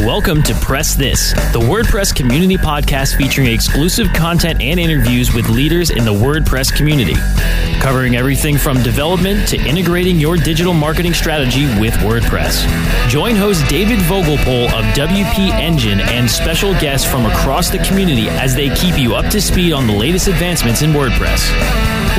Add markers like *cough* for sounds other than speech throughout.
Welcome to Press This, the WordPress community podcast featuring exclusive content and interviews with leaders in the WordPress community, covering everything from development to integrating your digital marketing strategy with WordPress. Join host David Vogelpohl of WP Engine and special guests from across the community as they keep you up to speed on the latest advancements in WordPress.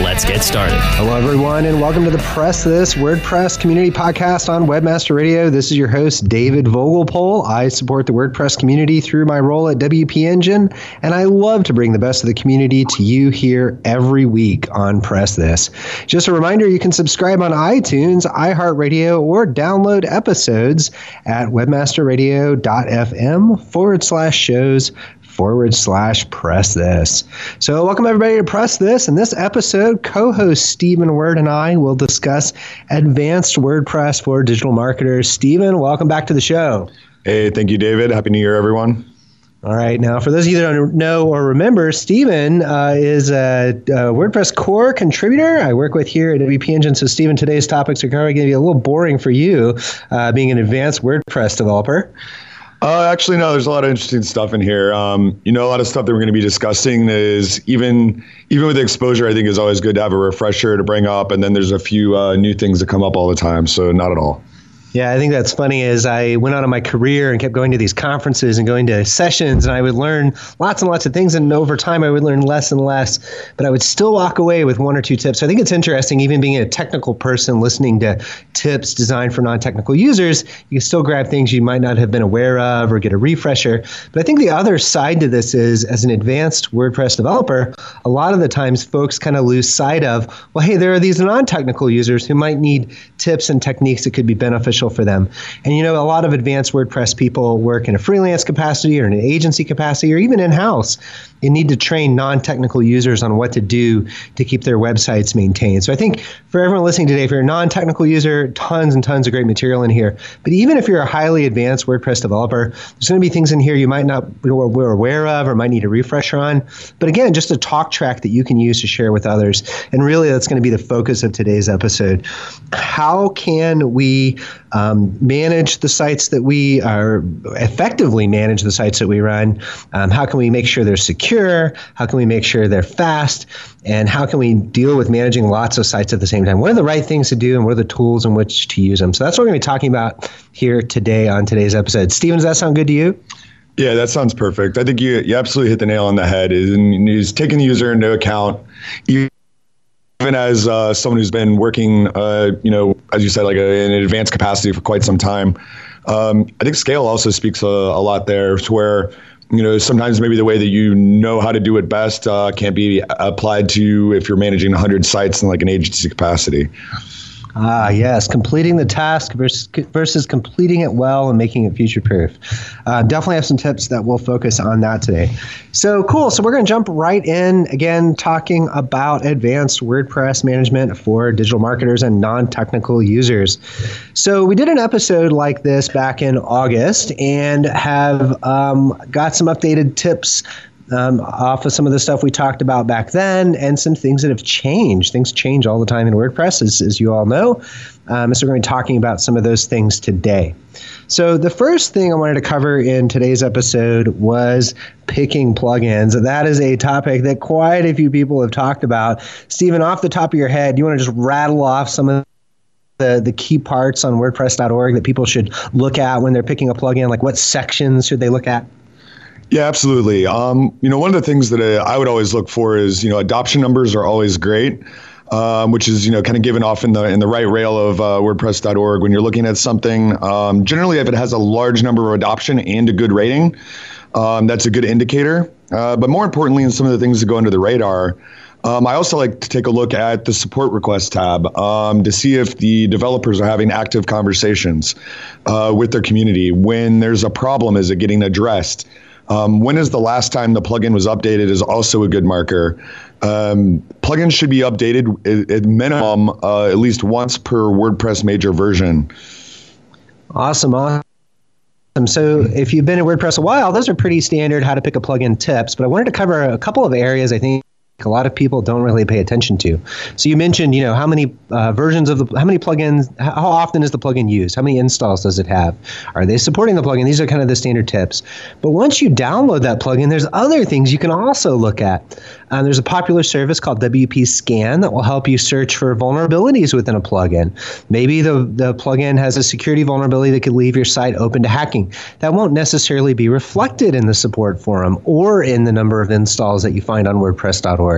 Let's get started. Hello, everyone, and welcome to the Press This WordPress community podcast on Webmaster Radio. This is your host, David Vogelpohl. I support the WordPress community through my role at WP Engine, and I love to bring the best of the community to you here every week on Press This. Just a reminder you can subscribe on iTunes, iHeartRadio, or download episodes at webmasterradio.fm forward slash shows forward slash press this. So, welcome everybody to Press This. In this episode, co host Stephen Word and I will discuss advanced WordPress for digital marketers. Stephen, welcome back to the show. Hey, thank you, David. Happy New Year, everyone. All right. Now, for those of you that don't know or remember, Stephen uh, is a, a, WordPress core contributor I work with here at WP Engine. So, Stephen, today's topics are probably going to be a little boring for you, uh, being an advanced WordPress developer. Uh, actually, no. There's a lot of interesting stuff in here. Um, you know, a lot of stuff that we're going to be discussing is even even with exposure. I think is always good to have a refresher to bring up, and then there's a few uh, new things that come up all the time. So not at all. Yeah, I think that's funny. As I went on in my career and kept going to these conferences and going to sessions, and I would learn lots and lots of things, and over time I would learn less and less, but I would still walk away with one or two tips. So I think it's interesting, even being a technical person, listening to tips designed for non-technical users, you can still grab things you might not have been aware of or get a refresher. But I think the other side to this is, as an advanced WordPress developer, a lot of the times folks kind of lose sight of, well, hey, there are these non-technical users who might need tips and techniques that could be beneficial beneficial for them. And you know, a lot of advanced WordPress people work in a freelance capacity or in an agency capacity or even in house and need to train non technical users on what to do to keep their websites maintained. So I think for everyone listening today, if you're a non technical user, tons and tons of great material in here. But even if you're a highly advanced WordPress developer, there's going to be things in here you might not be aware of or might need a refresher on. But again, just a talk track that you can use to share with others. And really, that's going to be the focus of today's episode. How can we um, manage the sites that we are effectively manage the sites that we run? Um, how can we make sure they're secure? How can we make sure they're fast? And how can we deal with managing lots of sites at the same time? What are the right things to do and what are the tools in which to use them? So that's what we're going to be talking about here today on today's episode. Stephen, does that sound good to you? Yeah, that sounds perfect. I think you, you absolutely hit the nail on the head. Is, is taking the user into account, even as uh, someone who's been working, uh, you know, as you said, like a, in an advanced capacity for quite some time. Um, I think scale also speaks a, a, lot there, to where you know sometimes maybe the way that you know how to do it best uh, can't be applied to if you're managing 100 sites in like an agency capacity. Ah, yes, completing the task versus, versus completing it well and making it future proof. Uh, definitely have some tips that we'll focus on that today. So cool. So we're going to jump right in again, talking about advanced WordPress management for digital marketers and non technical users. So we did an episode like this back in August and have um, got some updated tips um, off of some of the stuff we talked about back then and some things that have changed. Things change all the time in WordPress, as, as you all know. Um, so we're going to be talking about some of those things today. So the first thing I wanted to cover in today's episode was picking plugins. That is a topic that quite a few people have talked about. Stephen, off the top of your head, you want to just rattle off some of the, the key parts on WordPress.org that people should look at when they're picking a plugin? Like what sections should they look at? Yeah, absolutely. Um, you know, one of the things that I would always look for is, you know, adoption numbers are always great. Um, which is you know kind of given off in the in the right rail of uh, WordPress.org when you're looking at something. Um, generally, if it has a large number of adoption and a good rating, um, that's a good indicator. Uh, but more importantly, in some of the things that go under the radar, um, I also like to take a look at the support request tab um, to see if the developers are having active conversations uh, with their community. When there's a problem, is it getting addressed? Um, when is the last time the plugin was updated is also a good marker. Um, plugins should be updated at, minimum uh, at least once per WordPress major version. Awesome. Awesome. So, if you've been in WordPress a while, those are pretty standard how to pick a plugin tips. But I wanted to cover a couple of areas I think a lot of people don't really pay attention to. So you mentioned, you know, how many uh, versions of the, how many plugins, how often is the plugin used? How many installs does it have? Are they supporting the plugin? These are kind of the standard tips. But once you download that plugin, there's other things you can also look at. Um, there's a popular service called WP Scan that will help you search for vulnerabilities within a plugin. Maybe the, the plugin has a security vulnerability that could leave your site open to hacking. That won't necessarily be reflected in the support forum or in the number of installs that you find on WordPress.org.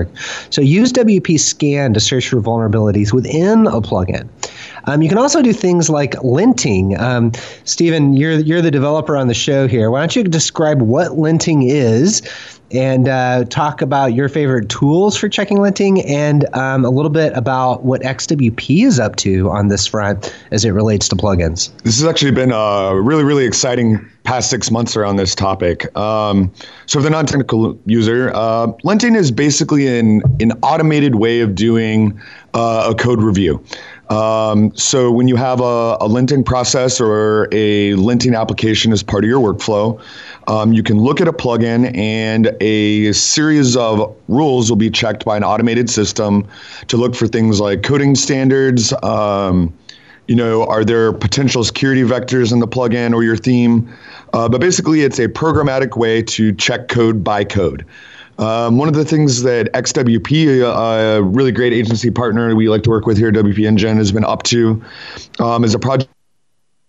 So use WP Scan to search for vulnerabilities within a plugin. Um, you can also do things like linting. Um, Stephen, you're you're the developer on the show here. Why don't you describe what linting is and uh, talk about your favorite tools for checking linting and um, a little bit about what XWP is up to on this front as it relates to plugins. This has actually been a really, really exciting past six months around this topic. Um, so, for the non technical user, uh, linting is basically an, an automated way of doing uh, a code review. Um, so when you have a, a, linting process or a linting application as part of your workflow, um, you can look at a plugin and a series of rules will be checked by an automated system to look for things like coding standards. Um, you know, are there potential security vectors in the plugin or your theme? Uh, but basically, it's a programmatic way to check code by code. Um, one of the things that XWP, uh, a really great agency partner we like to work with here at WP Engine, has been up to um, is a project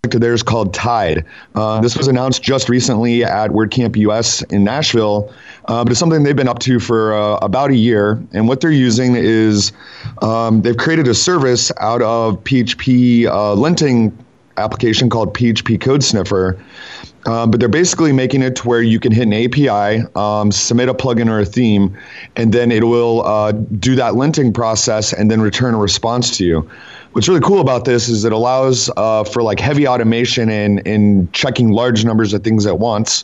of theirs called Tide. Uh, this was announced just recently at WordCamp US in Nashville, uh, but it's something they've been up to for uh, about a year. And what they're using is um, they've created a service out of PHP uh, linting application called PHP Code Sniffer. Um, but they're basically making it to where you can hit an API, um, submit a plugin or a theme, and then it will uh, do that linting process and then return a response to you. What's really cool about this is it allows uh, for like heavy automation and, and checking large numbers of things at once.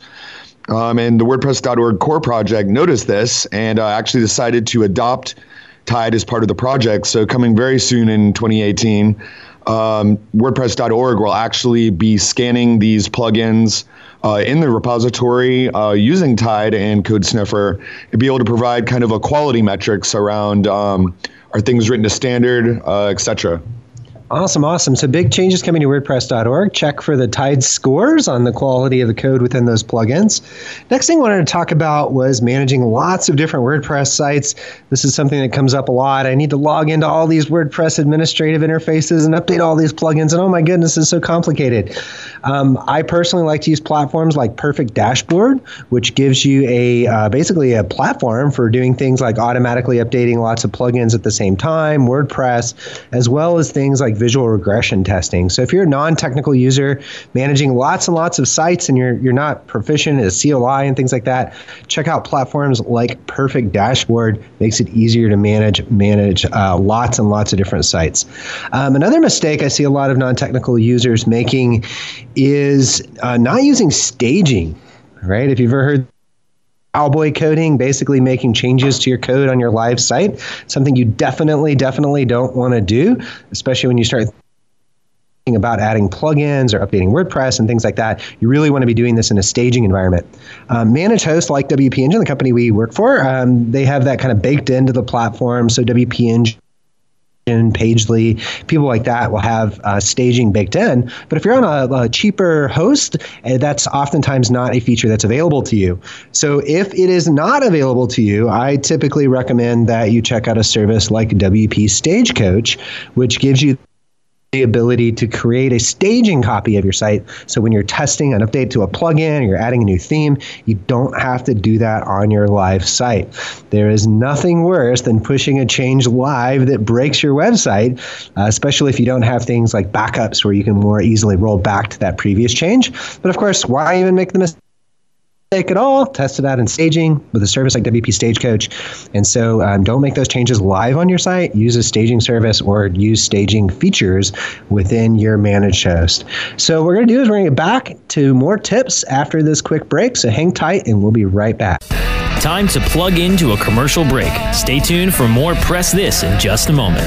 Um, and the WordPress.org core project noticed this and uh, actually decided to adopt Tide as part of the project. So coming very soon in 2018 um, WordPress.org will actually be scanning these plugins uh, in the repository uh, using Tide and Code Sniffer and be able to provide kind of a quality metrics around um, are things written to standard, uh, etc. Awesome, awesome. So big changes coming to WordPress.org. Check for the Tide scores on the quality of the code within those plugins. Next thing I wanted to talk about was managing lots of different WordPress sites. This is something that comes up a lot. I need to log into all these WordPress administrative interfaces and update all these plugins, and oh my goodness, it's so complicated. Um, I personally like to use platforms like Perfect Dashboard, which gives you a uh, basically a platform for doing things like automatically updating lots of plugins at the same time, WordPress, as well as things like visual regression testing. So if you're a non-technical user managing lots and lots of sites and you're you're not proficient at CLI and things like that, check out platforms like Perfect Dashboard. Makes it easier to manage manage uh, lots and lots of different sites. Um, another mistake I see a lot of non-technical users making is uh, not using staging. Right? If you've ever heard cowboy coding, basically making changes to your code on your live site, something you definitely, definitely don't want to do, especially when you start thinking about adding plugins or updating WordPress and things like that. You really want to be doing this in a staging environment. Um, managed hosts like WP Engine, the company we work for, um, they have that kind of baked into the platform. So WP Engine Pagely, people like that will have uh, staging baked in. But if you're on a, a cheaper host, uh, that's oftentimes not a feature that's available to you. So if it is not available to you, I typically recommend that you check out a service like WP Stagecoach, which gives you the ability to create a staging copy of your site. So when you're testing an update to a plugin or you're adding a new theme, you don't have to do that on your live site. There is nothing worse than pushing a change live that breaks your website, uh, especially if you don't have things like backups where you can more easily roll back to that previous change. But of course, why even make the mistake? Take it all, test it out in staging with a service like WP Stagecoach. And so um, don't make those changes live on your site. Use a staging service or use staging features within your managed host. So, what we're going to do is we're going to get back to more tips after this quick break. So, hang tight and we'll be right back. Time to plug into a commercial break. Stay tuned for more Press This in just a moment.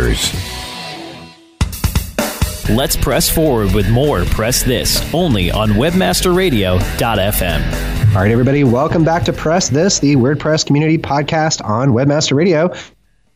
Let's press forward with more Press This only on webmasterradio.fm. All right, everybody, welcome back to Press This, the WordPress community podcast on Webmaster Radio.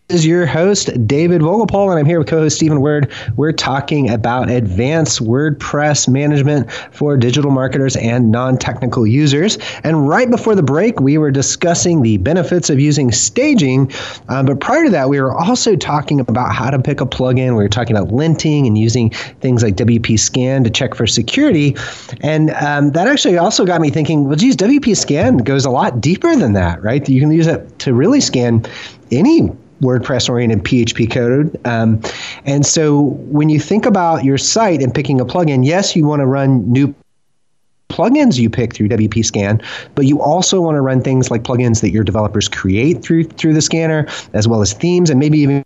This is your host, David Vogelpohl, and I'm here with co host Stephen Word. We're talking about advanced WordPress management for digital marketers and non technical users. And right before the break, we were discussing the benefits of using staging. Um, but prior to that, we were also talking about how to pick a plugin. We were talking about linting and using things like WP Scan to check for security. And um, that actually also got me thinking well, geez, WP Scan goes a lot deeper than that, right? You can use it to really scan any WordPress oriented PHP code. Um, and so when you think about your site and picking a plugin, yes, you want to run new plugins you pick through WP Scan, but you also want to run things like plugins that your developers create through through the scanner, as well as themes and maybe even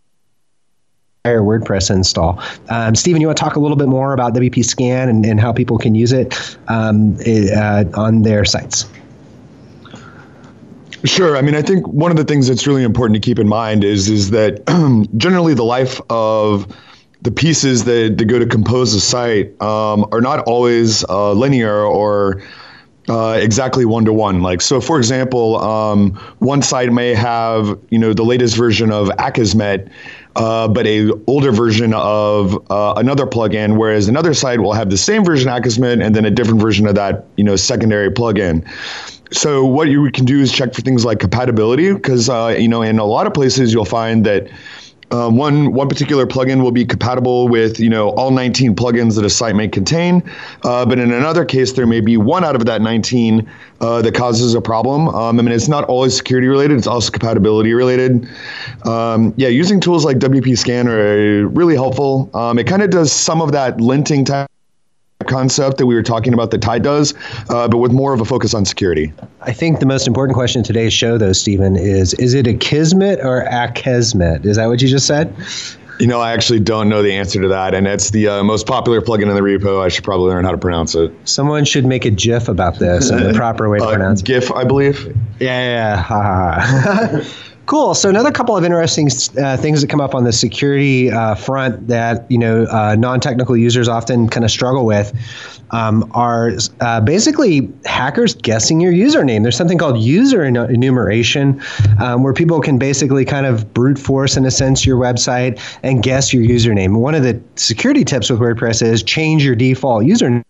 entire WordPress install. Um, Stephen, you want to talk a little bit more about WP Scan and, and how people can use it um, uh, on their sites? Sure. I mean, I think one of the things that's really important to keep in mind is is that *clears throat* generally the life of the pieces that, that go to compose a site um, are not always uh, linear or uh, exactly one to one. Like so, for example, um, one site may have you know the latest version of Akismet, uh, but a older version of uh, another plugin, whereas another site will have the same version of Akismet and then a different version of that you know secondary plugin. So what you can do is check for things like compatibility, because uh, you know in a lot of places you'll find that um, one one particular plugin will be compatible with you know all 19 plugins that a site may contain, uh, but in another case there may be one out of that 19 uh, that causes a problem. Um, I mean it's not always security related; it's also compatibility related. Um, yeah, using tools like WP Scan are really helpful. Um, it kind of does some of that linting type concept that we were talking about that Tide does, uh, but with more of a focus on security. I think the most important question in today's show, though, Stephen, is is it a Kismet or Akismet? Is that what you just said? You know, I actually don't know the answer to that, and it's the uh, most popular plugin in the repo. I should probably learn how to pronounce it. Someone should make a GIF about this and the *laughs* proper way to Uh, pronounce it. GIF, I believe. Yeah, yeah, yeah. *laughs* Cool. So another couple of interesting uh, things that come up on the security uh, front that you know uh, non-technical users often kind of struggle with um, are uh, basically hackers guessing your username. There's something called user enumeration, um, where people can basically kind of brute force, in a sense, your website and guess your username. One of the security tips with WordPress is change your default username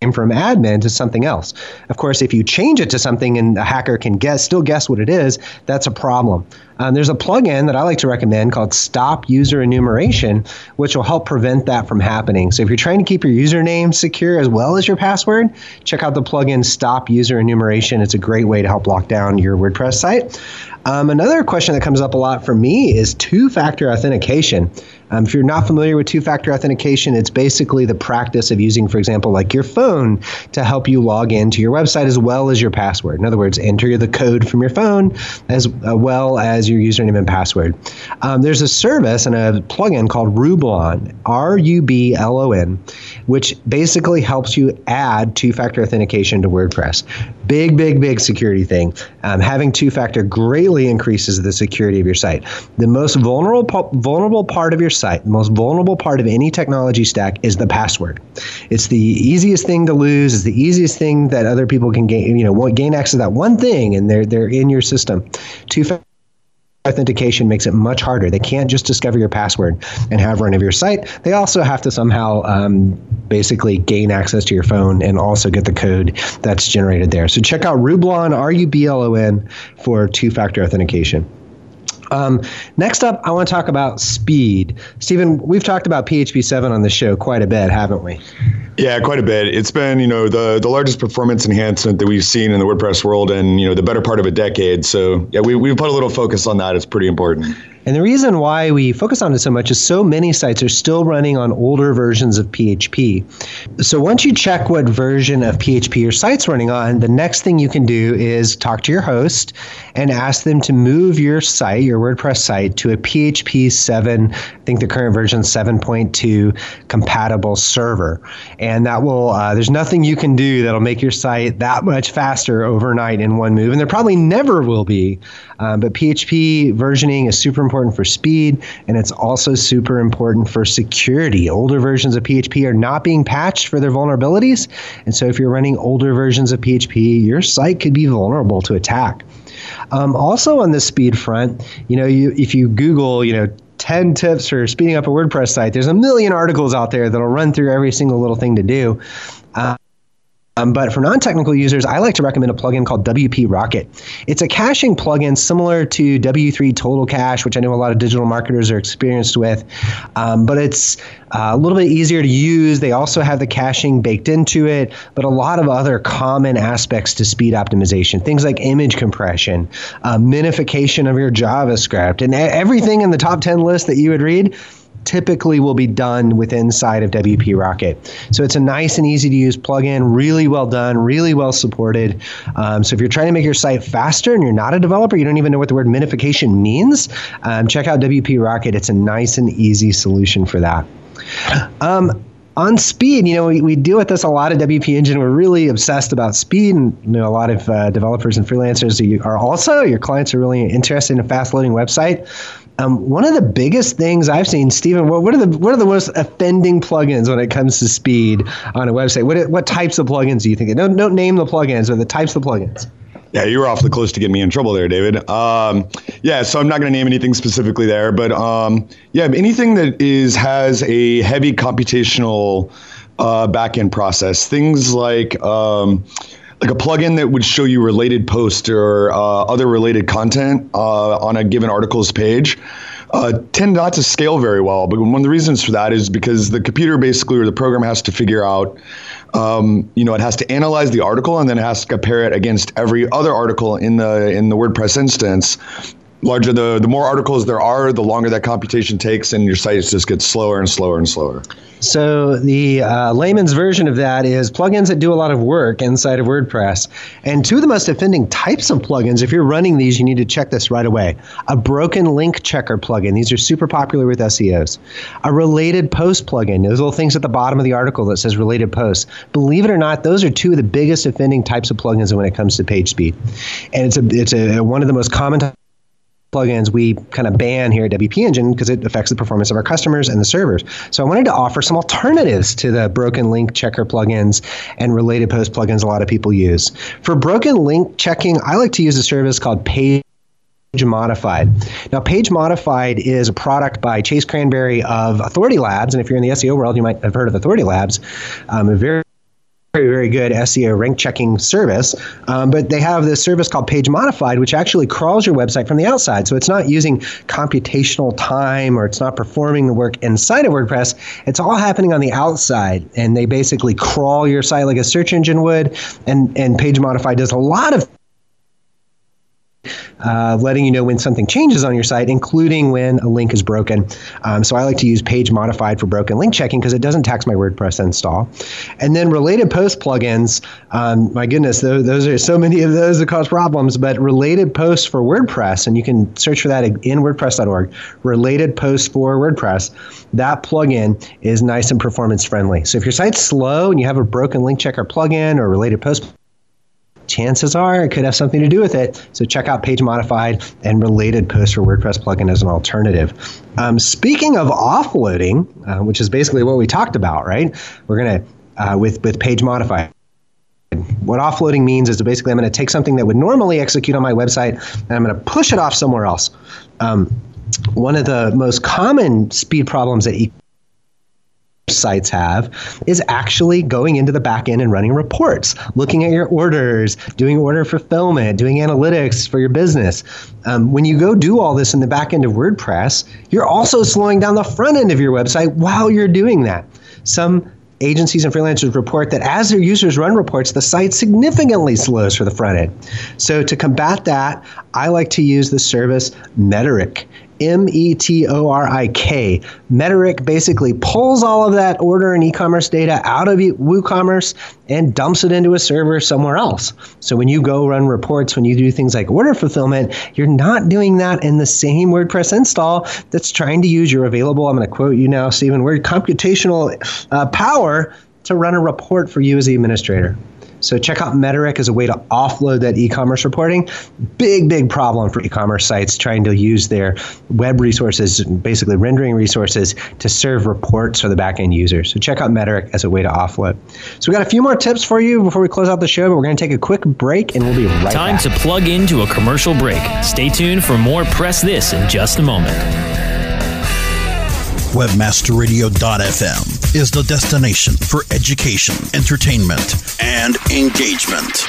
from admin to something else. Of course, if you change it to something and a hacker can guess, still guess what it is, that's a problem. Um, there's a plugin that I like to recommend called Stop User Enumeration, which will help prevent that from happening. So if you're trying to keep your username secure as well as your password, check out the plugin Stop User Enumeration. It's a great way to help lock down your WordPress site. Um, another question that comes up a lot for me is two factor authentication. Um, if you're not familiar with two factor authentication, it's basically the practice of using, for example, like your phone to help you log into your website as well as your password. In other words, enter the code from your phone as uh, well as your username and password. Um, there's a service and a plugin called Rublon, R U B L O N, which basically helps you add two factor authentication to WordPress. Big, big, big security thing. Um, having two factor greatly increases the security of your site. The most vulnerable, vulnerable part of your site, the most vulnerable part of any technology stack is the password. It's the easiest thing to lose. It's the easiest thing that other people can gain, you know, gain access to that one thing, and they're they're in your system. Two factor authentication makes it much harder. They can't just discover your password and have run of your site. They also have to somehow um, basically gain access to your phone and also get the code that's generated there. So check out Rublon, R U B L O N, for two factor authentication. Um, next up, I want to talk about speed. Stephen, we've talked about PHP 7 on the show quite a bit, haven't we? Yeah, quite a bit. It's been, you know, the the largest performance enhancement that we've seen in the WordPress world in, you know, the better part of a decade. So yeah, we we've put a little focus on that. It's pretty important. And the reason why we focus on it so much is so many sites are still running on older versions of PHP. So once you check what version of PHP your site's running on, the next thing you can do is talk to your host and ask them to move your site, your WordPress site, to a PHP 7, I think the current version 7.2 compatible server. And that will, uh, there's nothing you can do that'll make your site that much faster overnight in one move. And there probably never will be. Um, but PHP versioning is super important for speed, and it's also super important for security. Older versions of PHP are not being patched for their vulnerabilities, and so if you're running older versions of PHP, your site could be vulnerable to attack. Um, also, on the speed front, you know, you if you Google, you know. 10 tips for speeding up a WordPress site. There's a million articles out there that'll run through every single little thing to do. Um, but for non-technical users, I like to recommend a plugin called WP Rocket. It's a caching plugin similar to W3 Total Cache, which I know a lot of digital marketers are experienced with, um, but it's uh, a little bit easier to use. They also have the caching baked into it, but a lot of other common aspects to speed optimization, things like image compression, uh, minification of your JavaScript, and everything in the top 10 list that you would read typically will be done with inside of WP Rocket. So it's a nice and easy to use plugin, really well done, really well supported. Um, so if you're trying to make your site faster and you're not a developer, you don't even know what the word minification means, um, check out WP Rocket. It's a nice and easy solution for that. Um, on speed, you know, we, we deal with this a lot at WP Engine. We're really obsessed about speed, and you know, a lot of uh, developers and freelancers are also. Your clients are really interested in a fast loading website. Um, one of the biggest things I've seen, Stephen, what, what are the what are the most offending plugins when it comes to speed on a website? What what types of plugins do you think? Don't don't name the plugins or the types of plugins. Yeah, you were awfully close to getting me in trouble there, David. Um, yeah, so I'm not going to name anything specifically there, but um, yeah, anything that is has a heavy computational uh, backend process, things like um, like a plugin that would show you related posts or uh, other related content uh, on a given article's page. Uh, tend not to scale very well, but one of the reasons for that is because the computer basically or the program has to figure out um, you know, it has to analyze the article and then it has to compare it against every other article in the in the WordPress instance. Larger the the more articles there are, the longer that computation takes, and your site just gets slower and slower and slower. So the uh, layman's version of that is plugins that do a lot of work inside of WordPress. And two of the most offending types of plugins, if you're running these, you need to check this right away. A broken link checker plugin. These are super popular with SEOs. A related post plugin. Those little things at the bottom of the article that says related posts. Believe it or not, those are two of the biggest offending types of plugins when it comes to page speed. And it's a it's a one of the most common plugins we kind of ban here at WP Engine because it affects the performance of our customers and the servers. So I wanted to offer some alternatives to the broken link checker plugins and related post plugins a lot of people use. For broken link checking, I like to use a service called Page Modified. Now, Page Modified is a product by Chase Granberry of Authority Labs, and if you're in the SEO world, you might have heard of Authority Labs. Um, a very very, very good SEO rank checking service. Um, but they have this service called Page Modified, which actually crawls your website from the outside. So it's not using computational time or it's not performing the work inside of WordPress. It's all happening on the outside. And they basically crawl your site like a search engine would. And, and Page Modified does a lot of uh, letting you know when something changes on your site, including when a link is broken. Um, so I like to use Page Modified for broken link checking because it doesn't tax my WordPress install. And then related post plugins, um, my goodness, those, those, are so many of those that cause problems, but related posts for WordPress, and you can search for that in WordPress.org, related posts for WordPress, that plugin is nice and performance friendly. So if your site's slow and you have a broken link checker plugin or related post chances are it could have something to do with it. So check out Page Modified and related posts for WordPress plugin as an alternative. Um, speaking of offloading, uh, which is basically what we talked about, right? We're gonna uh, with with Page Modified. What offloading means is basically I'm going to take something that would normally execute on my website and I'm going to push it off somewhere else. Um, one of the most common speed problems that e- sites have is actually going into the back end and running reports, looking at your orders, doing order fulfillment, doing analytics for your business. Um, when you go do all this in the back end of WordPress, you're also slowing down the front end of your website while you're doing that. Some agencies and freelancers report that as their users run reports, the site significantly slows for the front end. So to combat that, I like to use the service Metorik. M E T O R I K. Metorik basically pulls all of that order and e commerce data out of WooCommerce and dumps it into a server somewhere else. So when you go run reports, when you do things like order fulfillment, you're not doing that in the same WordPress install that's trying to use your available, I'm going to quote you now, Stephen, word computational uh, power to run a report for you as the administrator. So check out Metorik as a way to offload that e-commerce reporting. Big, big problem for e-commerce sites trying to use their web resources, basically rendering resources, to serve reports for the backend users. So check out Metorik as a way to offload. So we got a few more tips for you before we close out the show, but we're going to take a quick break and we'll be right back. Time back. to plug into a commercial break. Stay tuned for more Press This in just a moment. Webmasterradio.fm is the destination for education, entertainment, and engagement.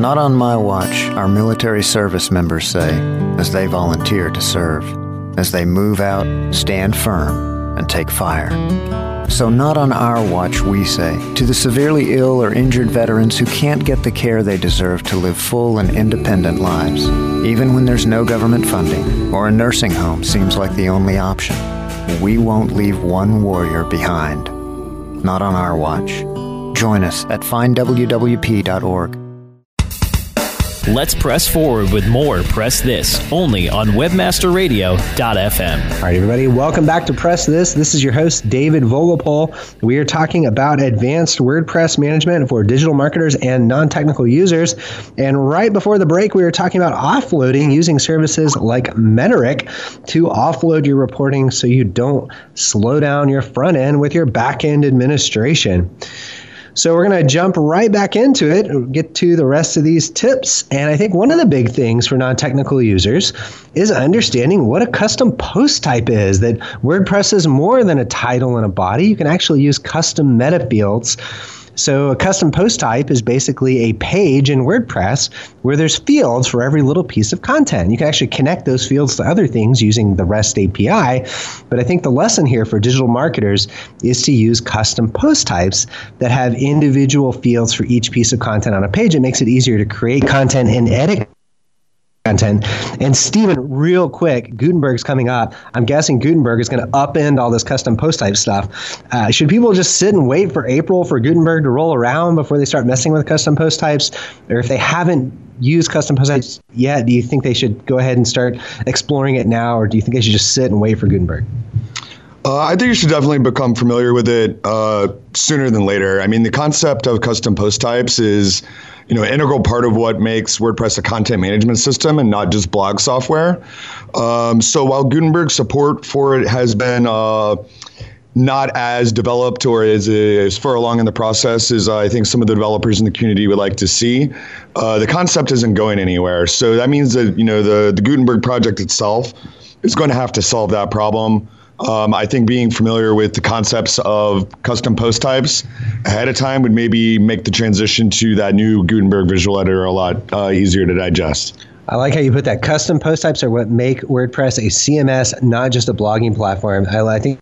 Not on my watch, our military service members say, as they volunteer to serve, as they move out, stand firm, and take fire. So, not on our watch, we say, to the severely ill or injured veterans who can't get the care they deserve to live full and independent lives, even when there's no government funding or a nursing home seems like the only option. We won't leave one warrior behind. Not on our watch. Join us at findwwp.org. Let's press forward with more Press This only on webmasterradio.fm. All right, everybody, welcome back to Press This. This is your host, David Vogelpohl. We are talking about advanced WordPress management for digital marketers and non technical users. And right before the break, we were talking about offloading using services like Metorik to offload your reporting so you don't slow down your front end with your back end administration. So we're going to jump right back into it, get to the rest of these tips. And I think one of the big things for non technical users is understanding what a custom post type is. That WordPress is more than a title and a body. You can actually use custom meta fields so a custom post type is basically a page in WordPress where there's fields for every little piece of content. You can actually connect those fields to other things using the REST API. But I think the lesson here for digital marketers is to use custom post types that have individual fields for each piece of content on a page. It makes it easier to create content and edit content. And Stephen, real quick, Gutenberg's coming up. I'm guessing Gutenberg is going to upend all this custom post type stuff. Uh, should people just sit and wait for April for Gutenberg to roll around before they start messing with custom post types? Or if they haven't used custom post types yet, do you think they should go ahead and start exploring it now, or do you think they should just sit and wait for Gutenberg? Uh, I think you should definitely become familiar with it uh, sooner than later. I mean, the concept of custom post types is you know, integral part of what makes WordPress a content management system and not just blog software. Um, so while Gutenberg support for it has been uh, not as developed or as, as far along in the process as I think some of the developers in the community would like to see, uh, the concept isn't going anywhere. So that means that you know the the Gutenberg project itself is going to have to solve that problem. Um, I think being familiar with the concepts of custom post types ahead of time would maybe make the transition to that new Gutenberg visual editor a lot uh, easier to digest. I like how you put that. Custom post types are what make WordPress a CMS, not just a blogging platform. I, I think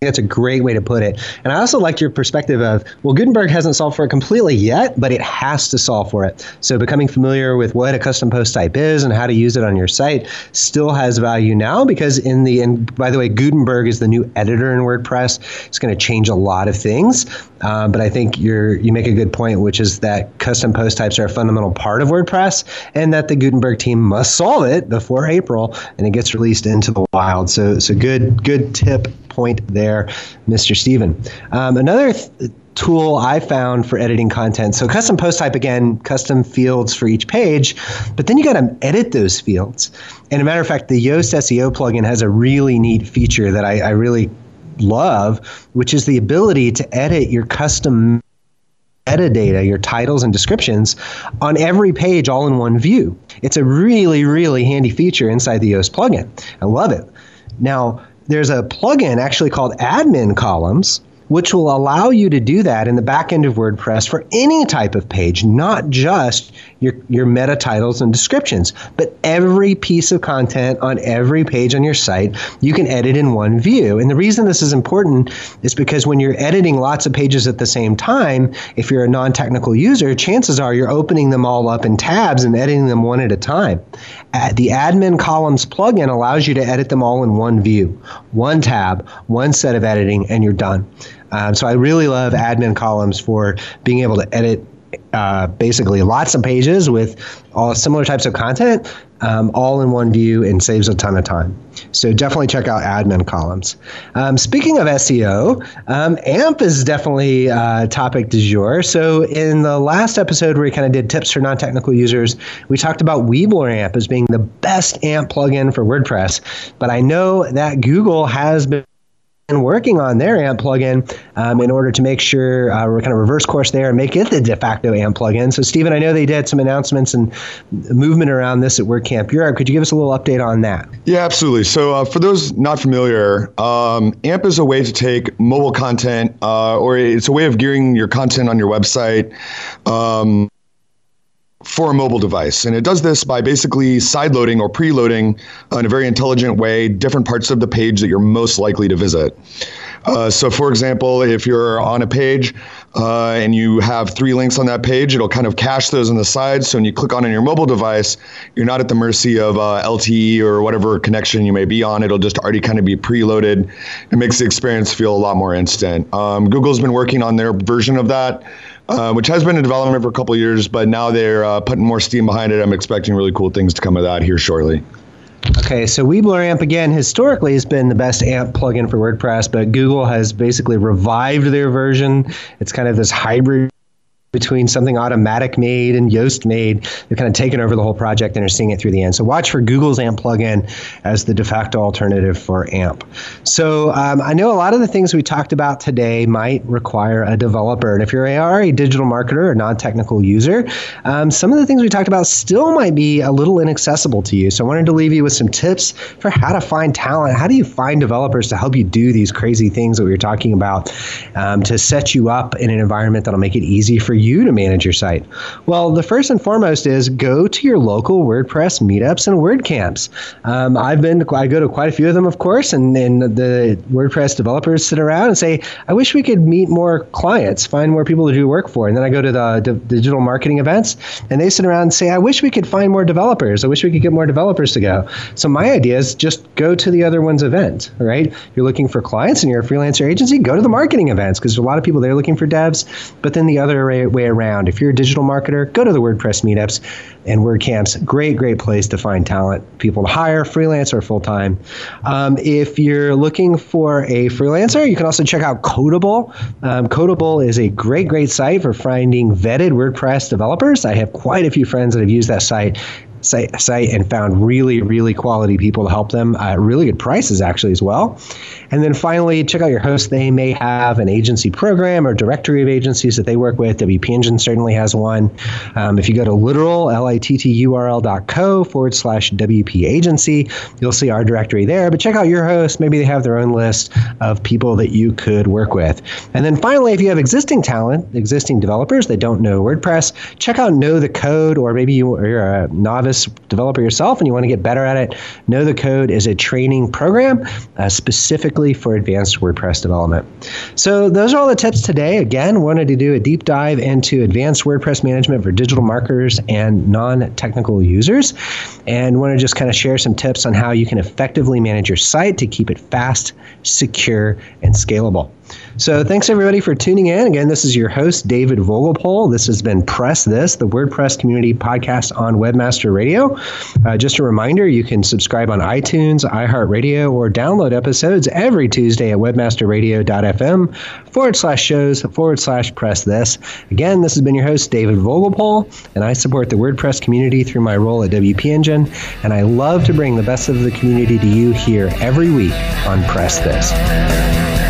that's a great way to put it. And I also liked your perspective of, well, Gutenberg hasn't solved for it completely yet, but it has to solve for it. So becoming familiar with what a custom post type is and how to use it on your site still has value now because in the and by the way, Gutenberg is the new editor in WordPress. It's going to change a lot of things. Um, but I think you're you make a good point, which is that custom post types are a fundamental part of WordPress, and that the Gutenberg team must solve it before April, and it gets released into the wild. So, so good good tip point there, Mr. Stephen. Um, another th- tool I found for editing content. So custom post type again, custom fields for each page, but then you got to edit those fields. And a matter of fact, the Yoast SEO plugin has a really neat feature that I, I really love, which is the ability to edit your custom metadata, your titles and descriptions on every page all in one view. It's a really, really handy feature inside the Yoast plugin. I love it. Now, there's a plugin actually called Admin Columns which will allow you to do that in the back end of WordPress for any type of page, not just your, your meta titles and descriptions, but every piece of content on every page on your site, you can edit in one view. And the reason this is important is because when you're editing lots of pages at the same time, if you're a non technical user, chances are you're opening them all up in tabs and editing them one at a time. the admin columns plugin allows you to edit them all in one view, one tab, one set of editing, and you're done. Um, so I really love admin columns for being able to edit uh, basically lots of pages with all similar types of content um, all in one view and saves a ton of time. So definitely check out admin columns. Um, speaking of SEO, um, AMP is definitely a uh, topic du jour. So in the last episode where we kind of did tips for non-technical users, we talked about Weeblr AMP as being the best AMP plugin for WordPress. But I know that Google has been working on their AMP plugin um, in order to make sure uh, we're kind of reverse course there and make it the de facto AMP plugin. So, Stephen, I know they did some announcements and movement around this at WordCamp Europe. Could you give us a little update on that? Yeah, absolutely. So, uh, for those not familiar, um, AMP is a way to take mobile content, uh, or it's a way of gearing your content on your website. Um, for a mobile device. And it does this by basically sideloading or preloading in a very intelligent way different parts of the page that you're most likely to visit. Uh, so, for example, if you're on a page uh, and you have three links on that page, it'll kind of cache those on the side. So, when you click on on your mobile device, you're not at the mercy of uh, LTE or whatever connection you may be on. It'll just already kind of be preloaded. It makes the experience feel a lot more instant. Um, Google's been working on their version of that. Uh, which has been in development for a couple years, but now they're uh, putting more steam behind it. I'm expecting really cool things to come of that here shortly. Okay, so Weeblr AMP again historically has been the best AMP plugin for WordPress, but Google has basically revived their version. It's kind of this hybrid between something Automattic made and Yoast made. They've kind of taken over the whole project and are seeing it through the end. So watch for Google's AMP plugin as the de facto alternative for AMP. So um, I know a lot of the things we talked about today might require a developer. And if you're a, a digital marketer or non-technical user, um, some of the things we talked about still might be a little inaccessible to you. So I wanted to leave you with some tips for how to find talent. How do you find developers to help you do these crazy things that we were talking about um, to set you up in an environment that'll make it easy for you to manage your site? Well, the first and foremost is go to your local WordPress meetups and WordCamps. Um, I've been, to, I go to quite a few of them, of course, and, and the WordPress developers sit around and say, I wish we could meet more clients, find more people to do work for. And then I go to the d- digital marketing events, and they sit around and say, I wish we could find more developers. I wish we could get more developers to go. So my idea is just go to the other one's event, right? You're looking for clients and you're a freelancer agency, go to the marketing events because a lot of people there looking for devs. But then the other way around, if you're a digital marketer, go to the WordPress meetups and WordCamps. Great, great place to find talent, people to hire, freelance or full time. Um, if you're looking for a freelancer, you can also check out Codeable. Um, Codeable is a great, great site for finding vetted WordPress developers. I have quite a few friends that have used that site site, and found really, really quality people to help them at really good prices, actually, as well. And then finally, check out your host. They may have an agency program or directory of agencies that they work with. WP Engine certainly has one. Um, if you go to literal, L-I-T-T-U-R-L dot co forward slash WP agency, you'll see our directory there. But check out your host. Maybe they have their own list of people that you could work with. And then finally, if you have existing talent, existing developers that don't know WordPress, check out Know the Code, or maybe you, you're a novice developer yourself and you want to get better at it. Know the Code is a training program uh, specifically for advanced WordPress development. So those are all the tips today. Again, wanted to do a deep dive into advanced WordPress management for digital marketers and non-technical users, and want to just kind of share some tips on how you can effectively manage your site to keep it fast, secure, and scalable. So thanks everybody for tuning in. Again, this is your host, David Vogelpohl. This has been Press This, the WordPress community podcast on Webmaster Radio. Uh, just a reminder, you can subscribe on iTunes, iHeartRadio, or download episodes every Tuesday at webmasterradio.fm forward slash shows forward slash press this. Again, this has been your host, David Vogelpohl, and I support the WordPress community through my role at WP Engine, and I love to bring the best of the community to you here every week on Press This.